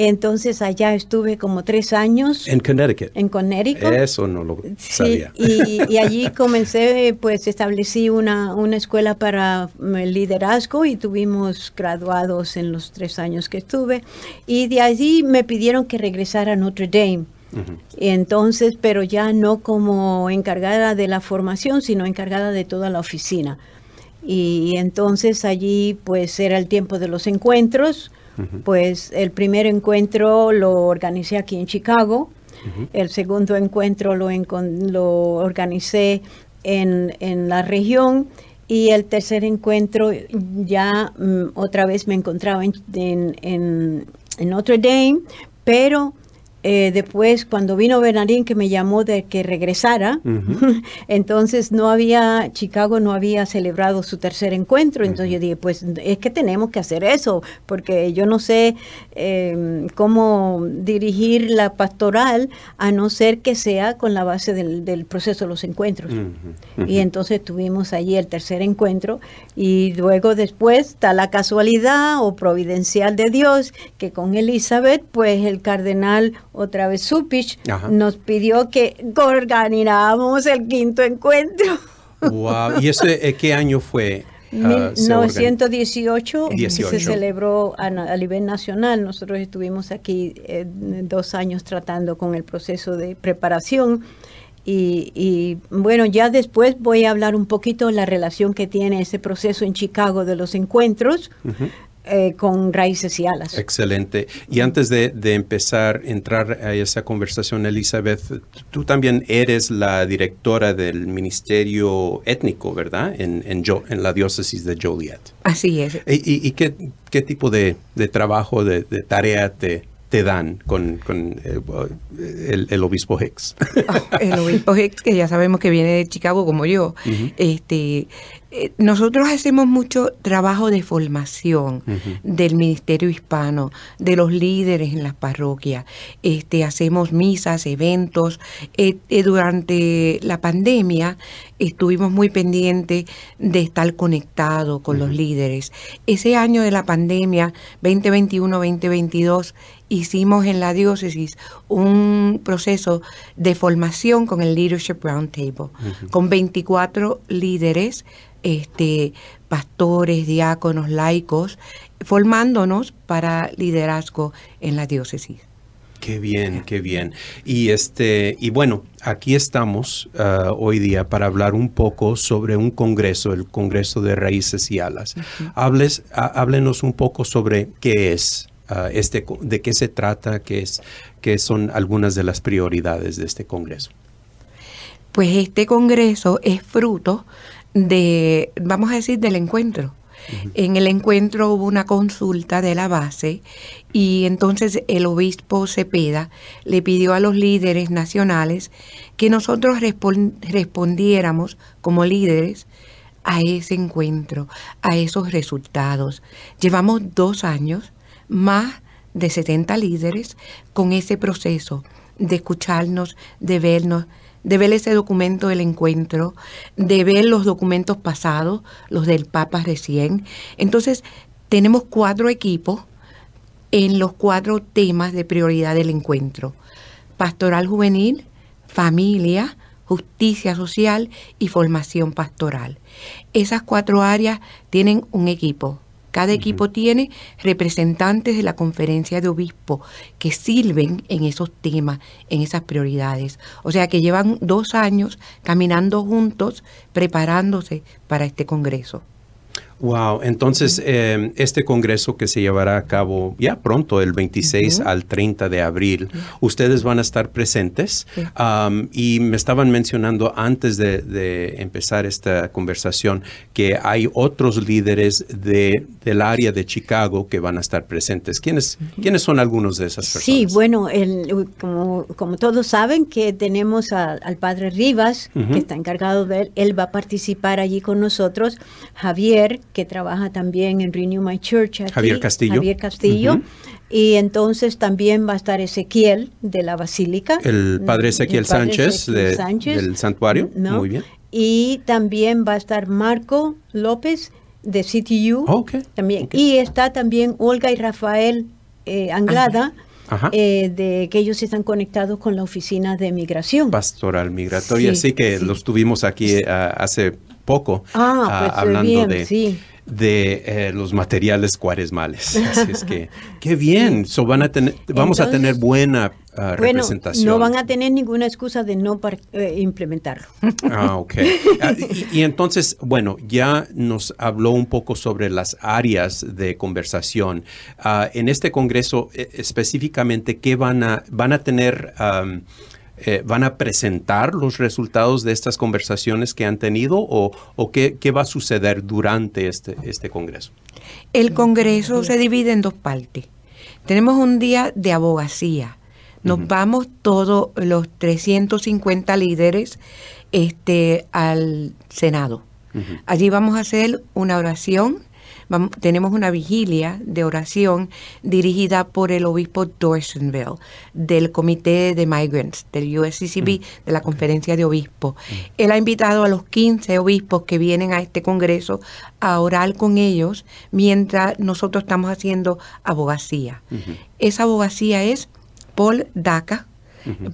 Entonces allá estuve como tres años
En Connecticut.
en Connecticut.
Eso no lo
Sí,
sabía.
y, y allí comencé, pues establecí una, una escuela para mm, liderazgo y tuvimos graduados en los tres años que estuve. Y de allí me pidieron que regresara a Notre Dame. Entonces, pero ya no como encargada de la formación, sino encargada de toda la oficina. Y entonces allí pues era el tiempo de los encuentros. Pues el primer encuentro lo organicé aquí en Chicago. El segundo encuentro lo, lo organicé en, en la región. Y el tercer encuentro ya mm, otra vez me encontraba en, en, en- en Notre Dame, pero eh, después cuando vino Bernardín que me llamó de que regresara, entonces no había, Chicago no había celebrado su tercer encuentro, entonces yo dije, pues es que tenemos que hacer eso, porque yo no sé eh, cómo dirigir la pastoral a no ser que sea con la base del, del proceso de los encuentros. Y entonces tuvimos allí el tercer encuentro y luego después está la casualidad o providencial de Dios que con Elizabeth, pues el cardenal otra vez Supich
Ajá.
nos pidió que organizáramos el quinto encuentro.
Wow. ¿Y ese eh, qué año fue? ah, se organi-
1918
18.
se celebró a nivel nacional. Nosotros estuvimos aquí eh, dos años tratando con el proceso de preparación. Y, y, bueno, ya después voy a hablar un poquito de la relación que tiene ese proceso en Chicago de los encuentros eh, con raíces y alas.
Excelente. Y antes de, de empezar a entrar a esa conversación, Elizabeth, tú también eres la directora del Ministerio Étnico, ¿verdad? En, en, Jo- en la diócesis de Joliet.
Así es.
¿Y, y- y qué, qué tipo de, de trabajo, de, de tarea te, te dan con, con eh, el, el obispo Hicks?
El obispo Hicks, que ya sabemos que viene de Chicago como yo, este, eh, nosotros hacemos mucho trabajo de formación del ministerio hispano, de los líderes en las parroquias. Este, hacemos misas, eventos. Eh, eh, durante la pandemia estuvimos muy pendientes de estar conectados con los líderes. Ese año de la pandemia, 2021-2022, hicimos en la diócesis un proceso de formación con el Leadership Roundtable, con 24 líderes, este, pastores, diáconos, laicos, formándonos para liderazgo en la diócesis.
Qué bien, qué bien. Y este, y bueno, aquí estamos ah, hoy día para hablar un poco sobre un congreso, el Congreso de Raíces y Alas. Hables, há- háblenos un poco sobre qué es ah, este, de qué se trata, qué, es, qué son algunas de las prioridades de este Congreso.
Pues este congreso es fruto de, vamos a decir, del encuentro. En el encuentro hubo una consulta de la base y entonces el obispo Cepeda le pidió a los líderes nacionales que nosotros respon- respondiéramos como líderes a ese encuentro, a esos resultados. Llevamos dos años, más de 70 líderes, con ese proceso de escucharnos, de vernos, de ver ese documento del encuentro, de ver los documentos pasados, los del Papa recién. Entonces, tenemos cuatro equipos en los cuatro temas de prioridad del encuentro. Pastoral juvenil, familia, justicia social y formación pastoral. Esas cuatro áreas tienen un equipo. Cada equipo tiene representantes de la conferencia de obispos que sirven en esos temas, en esas prioridades. O sea que llevan dos años caminando juntos, preparándose para este congreso.
Wow, entonces eh, este congreso que se llevará a cabo ya pronto, el 26 al 30 de abril, ustedes van a estar presentes.
Sí.
Am, y me estaban mencionando antes de, de empezar esta conversación que hay otros líderes de, del área de Chicago que van a estar presentes. ¿Quiénes, ¿quiénes son algunos de esas personas?
Sí, bueno, el- como, como todos saben que tenemos a- al padre Rivas, que está encargado de él, él va a participar allí con nosotros, Javier, que trabaja también en Renew My Church. aquí,
Javier Castillo.
Javier Castillo. Y entonces también va a estar Ezequiel de la Basílica.
El padre Ezequiel
el padre
Sánchez,
Ezequiel
de-
Sánchez,
del santuario.
¿no?
Muy bien.
Y también va a estar Marco López de CTU.
Ok,
También. Y está también Olga y Rafael eh, Anglada,
Ajá.
eh, de que ellos están conectados con la oficina de migración.
Pastoral migratoria,
Sí,
sí, que
sí.
los tuvimos aquí ah, hace poco
ah,
ah,
pues eh,
hablando
bien,
de,
sí.
de eh, los materiales cuaresmales. Así es que, qué bien. So van a tener, vamos a tener buena
Bueno,
representación.
no van a tener ninguna excusa de no eh, implementarlo.
Ah, ok. Y, y entonces, bueno, ya nos habló un poco sobre las áreas de conversación. En este congreso, eh, específicamente, ¿qué van a, van a tener? Eh, ¿Van a presentar los resultados de estas conversaciones que han tenido o, o qué, qué va a suceder durante este, este congreso?
El Congreso se divide en dos partes. Tenemos un día de abogacía. Nos vamos todos los 350 líderes este, al Senado. Allí vamos a hacer una oración. Tenemos una vigilia de oración dirigida por el obispo Dorsonville del Comité de Migrants, del USCCB, de la Conferencia de Obispos. Él ha invitado a los 15 obispos que vienen a este congreso a orar con ellos mientras nosotros estamos haciendo abogacía. Esa abogacía es por DACA,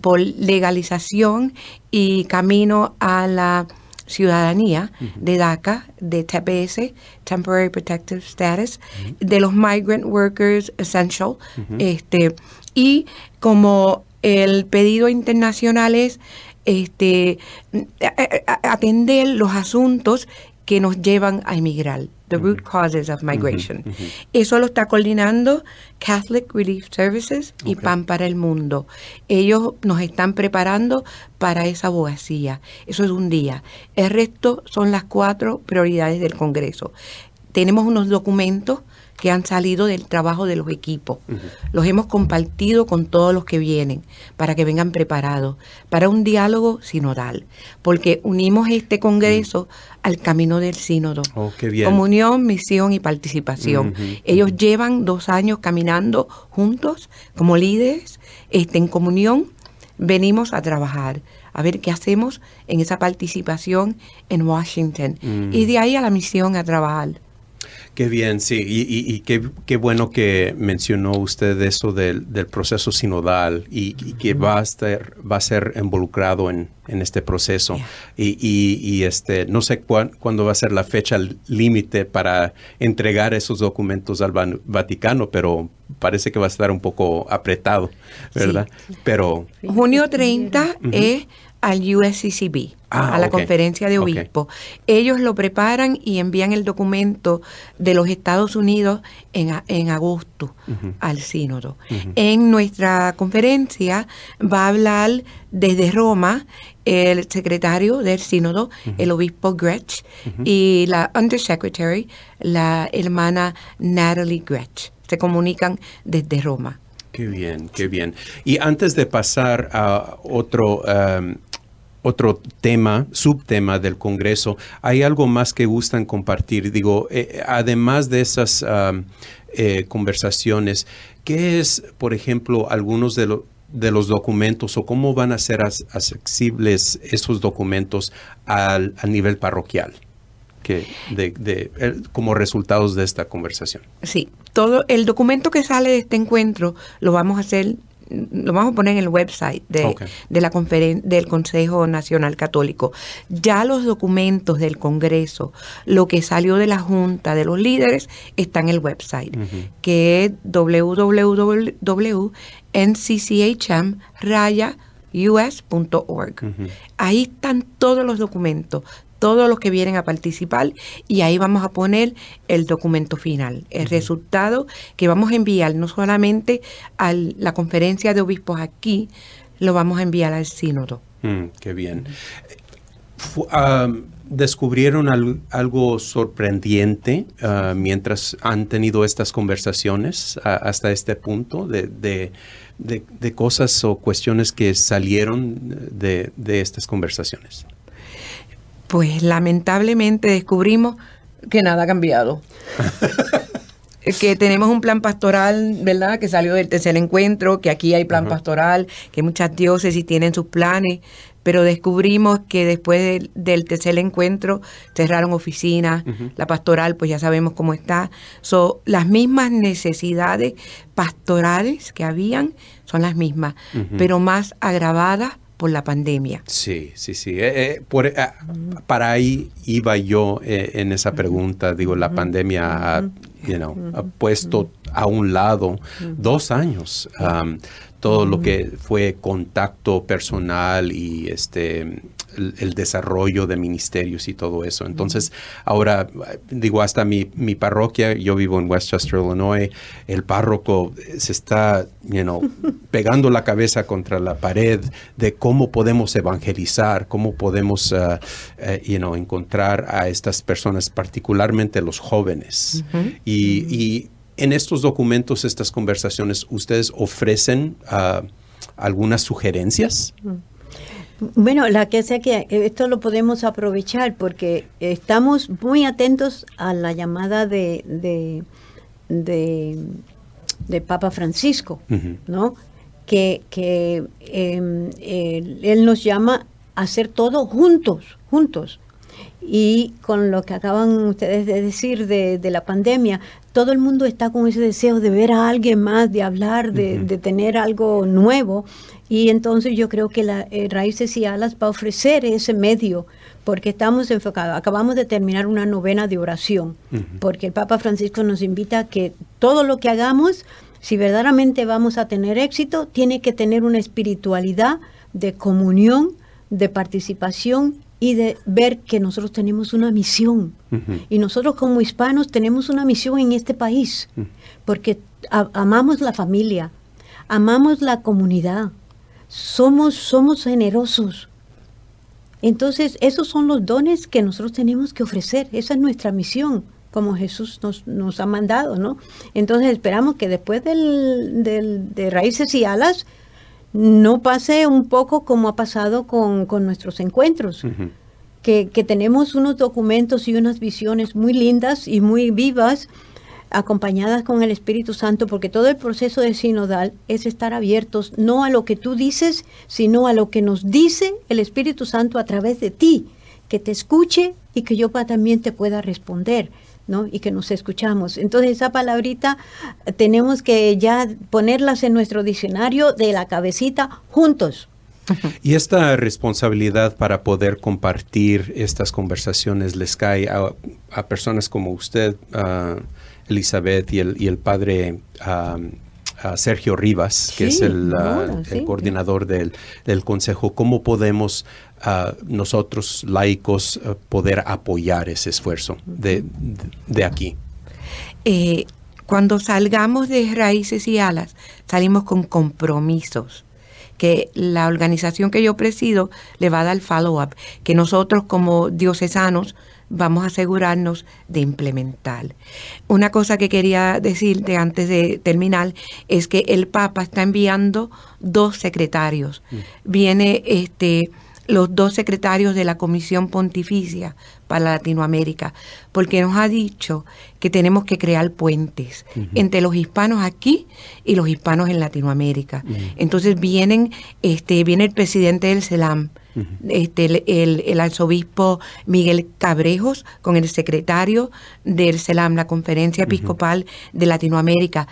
por legalización y camino a la ciudadanía de DACA, de TPS, Temporary Protective Status, de los Migrant Workers Essential, este, y como el pedido internacional es este, atender los asuntos que nos llevan a emigrar, the root causes of migration. Eso lo está coordinando Catholic Relief Services y
Ok.
Pan para el Mundo. Ellos nos están preparando para esa abogacía. Eso es un día. El resto son las cuatro prioridades del Congreso. Tenemos unos documentos que han salido del trabajo de los equipos. Los hemos compartido con todos los que vienen para que vengan preparados para un diálogo sinodal, porque unimos este Congreso al camino del sínodo.
Oh, qué bien.
Comunión, misión y participación. Ellos llevan dos años caminando juntos como líderes, este, en comunión. Venimos a trabajar, a ver qué hacemos en esa participación en Washington.
Mm.
Y de ahí a la misión a trabajar.
Qué bien, sí, y, y- y qué, qué bueno que mencionó usted eso del, del proceso sinodal y, y que va a, estar, va a ser involucrado en, en este proceso.
Yeah.
Y, y- y, este, no sé cuán- cuándo va a ser la fecha límite para entregar esos documentos al Vaticano, pero parece que va a estar un poco apretado, ¿verdad? Pero
Junio 30 es al USCCB,
Ah,
a la conferencia de obispos. Ellos lo preparan y envían el documento de los Estados Unidos en, en agosto al sínodo. En nuestra conferencia va a hablar desde Roma el secretario del sínodo, el obispo Gretsch, y la undersecretary, la hermana Natalie Gretsch. Se comunican desde Roma.
Qué bien, qué bien. Y antes de pasar a otro, um, otro tema, subtema del Congreso, ¿hay algo más que gustan compartir? Digo, eh, además de esas um, eh, conversaciones, ¿qué es, por ejemplo, algunos de, lo- de los documentos o cómo van a ser accesibles esos documentos al, a nivel parroquial? Que de, de- como resultados de esta conversación.
Sí, todo el documento que sale de este encuentro lo vamos a hacer, lo vamos a poner en el website de, de la conferen- del Consejo Nacional Católico. Ya los documentos del Congreso, lo que salió de la Junta de los Líderes, está en el website, que es www.ncchm.us.org. Ahí están todos los documentos, todos los que vienen a participar y ahí vamos a poner el documento final, el resultado que vamos a enviar no solamente a la conferencia de obispos aquí, lo vamos a enviar al sínodo.
Mm, qué bien. Am, ¿Descubrieron al- algo sorprendente ah, mientras han tenido estas conversaciones a- hasta este punto de, de- de- de cosas o cuestiones que salieron de, de estas conversaciones?
Pues lamentablemente descubrimos que nada ha cambiado. que tenemos un plan pastoral, ¿verdad? Que salió del tercer encuentro, que aquí hay plan pastoral, que muchas diócesis tienen sus planes, pero descubrimos que después del, del tercer encuentro cerraron oficinas, la pastoral pues ya sabemos cómo está. So, las mismas necesidades pastorales que habían son las mismas, pero más agravadas por la pandemia.
Sí, sí, sí. Eh, eh, por, ah, para ahí iba yo eh, en esa pregunta. Digo, la pandemia ha, you know, ha puesto a un lado dos años um, todo lo que fue contacto personal y este el, el desarrollo de ministerios y todo eso. Entonces, ahora, digo, hasta mi, mi parroquia, yo vivo en Westchester, Illinois, el párroco se está, you know, pegando la cabeza contra la pared de cómo podemos evangelizar, cómo podemos, uh, uh, you know, encontrar a estas personas, particularmente los jóvenes. y, y en estos documentos, estas conversaciones, ¿ustedes ofrecen uh, algunas sugerencias?
Bueno, la que sé que esto lo podemos aprovechar porque estamos muy atentos a la llamada de, de, de, de Papa Francisco. ¿no? Que, que eh, él, él nos llama a hacer todo juntos, juntos. Y con lo que acaban ustedes de decir de, de la pandemia, todo el mundo está con ese deseo de ver a alguien más, de hablar, de, de tener algo nuevo. Y entonces yo creo que la eh, Raíces y Alas va a ofrecer ese medio, porque estamos enfocados. Acabamos de terminar una novena de oración, porque el Papa Francisco nos invita a que todo lo que hagamos, si verdaderamente vamos a tener éxito, tiene que tener una espiritualidad de comunión, de participación y de ver que nosotros tenemos una misión. Y nosotros como hispanos tenemos una misión en este país, porque amamos la familia, amamos la comunidad, somos, somos generosos. Entonces, esos son los dones que nosotros tenemos que ofrecer. Esa es nuestra misión, como Jesús nos, nos ha mandado, ¿no? Entonces, esperamos que después del, del- de Raíces y Alas, no pase un poco como ha pasado con, con nuestros encuentros, que, que tenemos unos documentos y unas visiones muy lindas y muy vivas, acompañadas con el Espíritu Santo, porque todo el proceso de sinodal es estar abiertos no a lo que tú dices, sino a lo que nos dice el Espíritu Santo a través de ti, que te escuche y que yo también te pueda responder. ¿No? y que nos escuchamos. Entonces esa palabrita tenemos que ya ponerlas en nuestro diccionario de la cabecita juntos.
Y esta responsabilidad para poder compartir estas conversaciones les cae a, a personas como usted, ah, Elizabeth, y el, y el padre a Sergio Rivas, que es el, ah,
ahora,
el
sí, sí.
coordinador del, del consejo, ¿cómo podemos nosotros, laicos, poder apoyar ese esfuerzo de, de aquí?
eh, cuando salgamos de raíces y alas, salimos con compromisos que la organización que yo presido le va a dar follow-up, que nosotros como diocesanos vamos a asegurarnos de implementar. Una cosa que quería decirte antes de terminar es que el Papa está enviando dos secretarios. Viene este los dos secretarios de la Comisión Pontificia para Latinoamérica, porque nos ha dicho que tenemos que crear puentes entre los hispanos aquí y los hispanos en Latinoamérica. Entonces vienen, este, viene el presidente del CELAM, este, el, el- el arzobispo Miguel Cabrejos con el secretario del CELAM, la Conferencia Episcopal de Latinoamérica,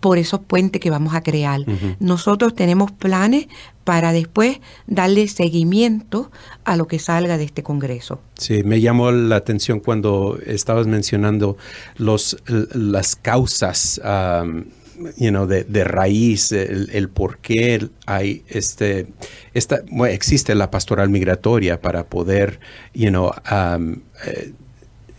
por esos puentes que vamos a crear. Nosotros tenemos planes para después darle seguimiento a lo que salga de este Congreso.
Sí, me llamó la atención cuando estabas mencionando los, las causas um, you know, de, de raíz, el, el por qué hay este, esta, bueno, existe la pastoral migratoria para poder you know, um, eh,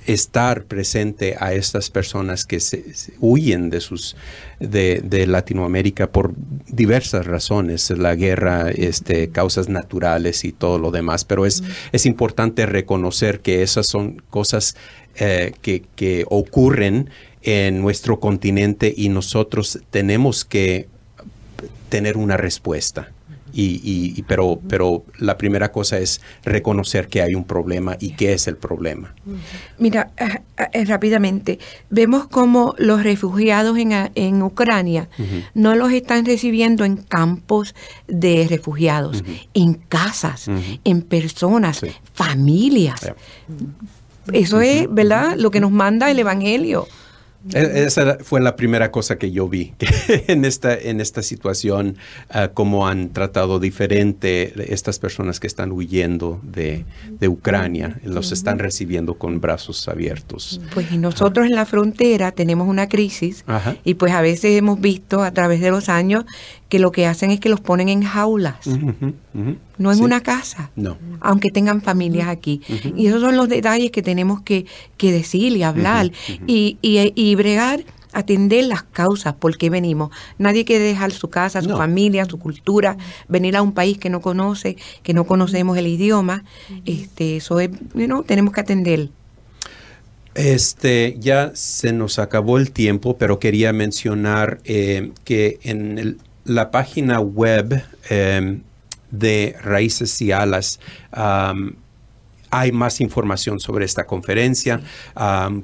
estar presente a estas personas que se, se huyen de sus de, de Latinoamérica por diversas razones, la guerra, este, causas naturales y todo lo demás, pero es, es importante reconocer que esas son cosas eh, que, que ocurren en nuestro continente y nosotros tenemos que tener una respuesta. Y, y- y- pero, pero la primera cosa es reconocer que hay un problema y qué es el problema.
Mira, ah, eh, rápidamente, vemos como los refugiados en, a- en Ucrania no los están recibiendo en campos de refugiados, en casas, en personas,
Sí.
familias. Eso es, ¿verdad? Lo que nos manda el Evangelio.
E- Esa fue la primera cosa que yo vi en esta, en esta situación, ah, cómo han tratado diferente estas personas que están huyendo de, de Ucrania. Los están recibiendo con brazos abiertos.
Pues y nosotros en la frontera tenemos una crisis
Ajá.
y pues a veces hemos visto a través de los años que lo que hacen es que los ponen en jaulas, no en
Sí.
una casa.
No.
aunque tengan familias aquí. Y esos son los detalles que tenemos que, que decir y hablar y, y, y bregar, atender las causas, por qué venimos. Nadie quiere dejar su casa, su
No.
familia, su cultura, venir a un país que no conoce, que no conocemos el idioma. Este, eso es, you know, tenemos que atender.
Este, ya se nos acabó el tiempo, pero quería mencionar eh, que en el- la página web em, de Raíces y Alas hay más información sobre esta conferencia,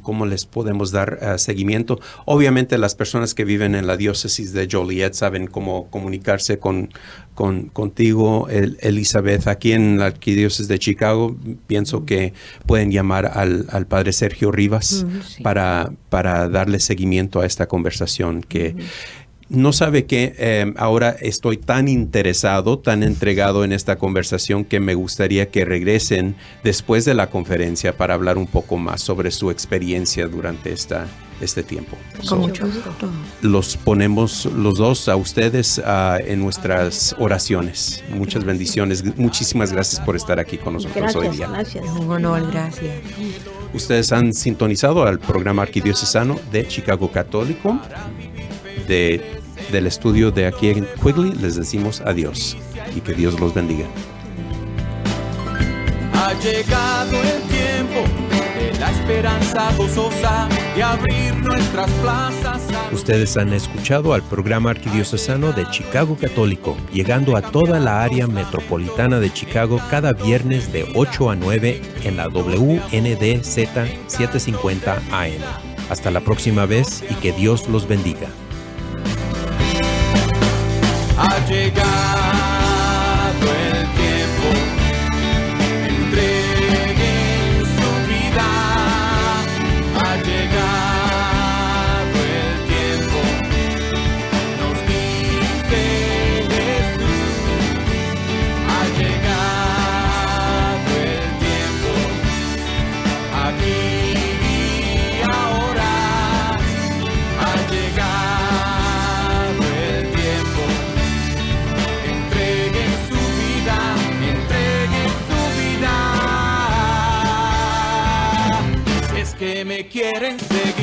cómo les podemos dar eh, seguimiento. Obviamente las personas que viven en la diócesis de Joliet saben cómo comunicarse con, con- contigo, El- Elizabeth. Aquí en la arquidiócesis de Chicago pienso que pueden llamar al, al padre Sergio Rivas
sí.
para, para darle seguimiento a esta conversación que... No sabe que eh, ahora estoy tan interesado, tan entregado en esta conversación que me gustaría que regresen después de la conferencia para hablar un poco más sobre su experiencia durante esta, este tiempo. So,
Con mucho gusto.
los ponemos los dos a ustedes ah, en nuestras oraciones. Muchas bendiciones. Muchísimas gracias por estar aquí con nosotros hoy
Gracias,
día.
gracias.
Es un honor, gracias.
Ustedes han sintonizado al programa arquidiocesano de Chicago Católico. De, del estudio de aquí en Quigley les decimos adiós y que Dios los bendiga.
Ha llegado el tiempo de la esperanza gozosa de abrir nuestras plazas
Ustedes han escuchado al programa arquidiocesano de Chicago Católico, llegando a toda la área metropolitana de Chicago cada viernes de 8 a 9 en la WNDZ 750 AM. Hasta la próxima vez y que Dios los bendiga.
Ha quieren seguir.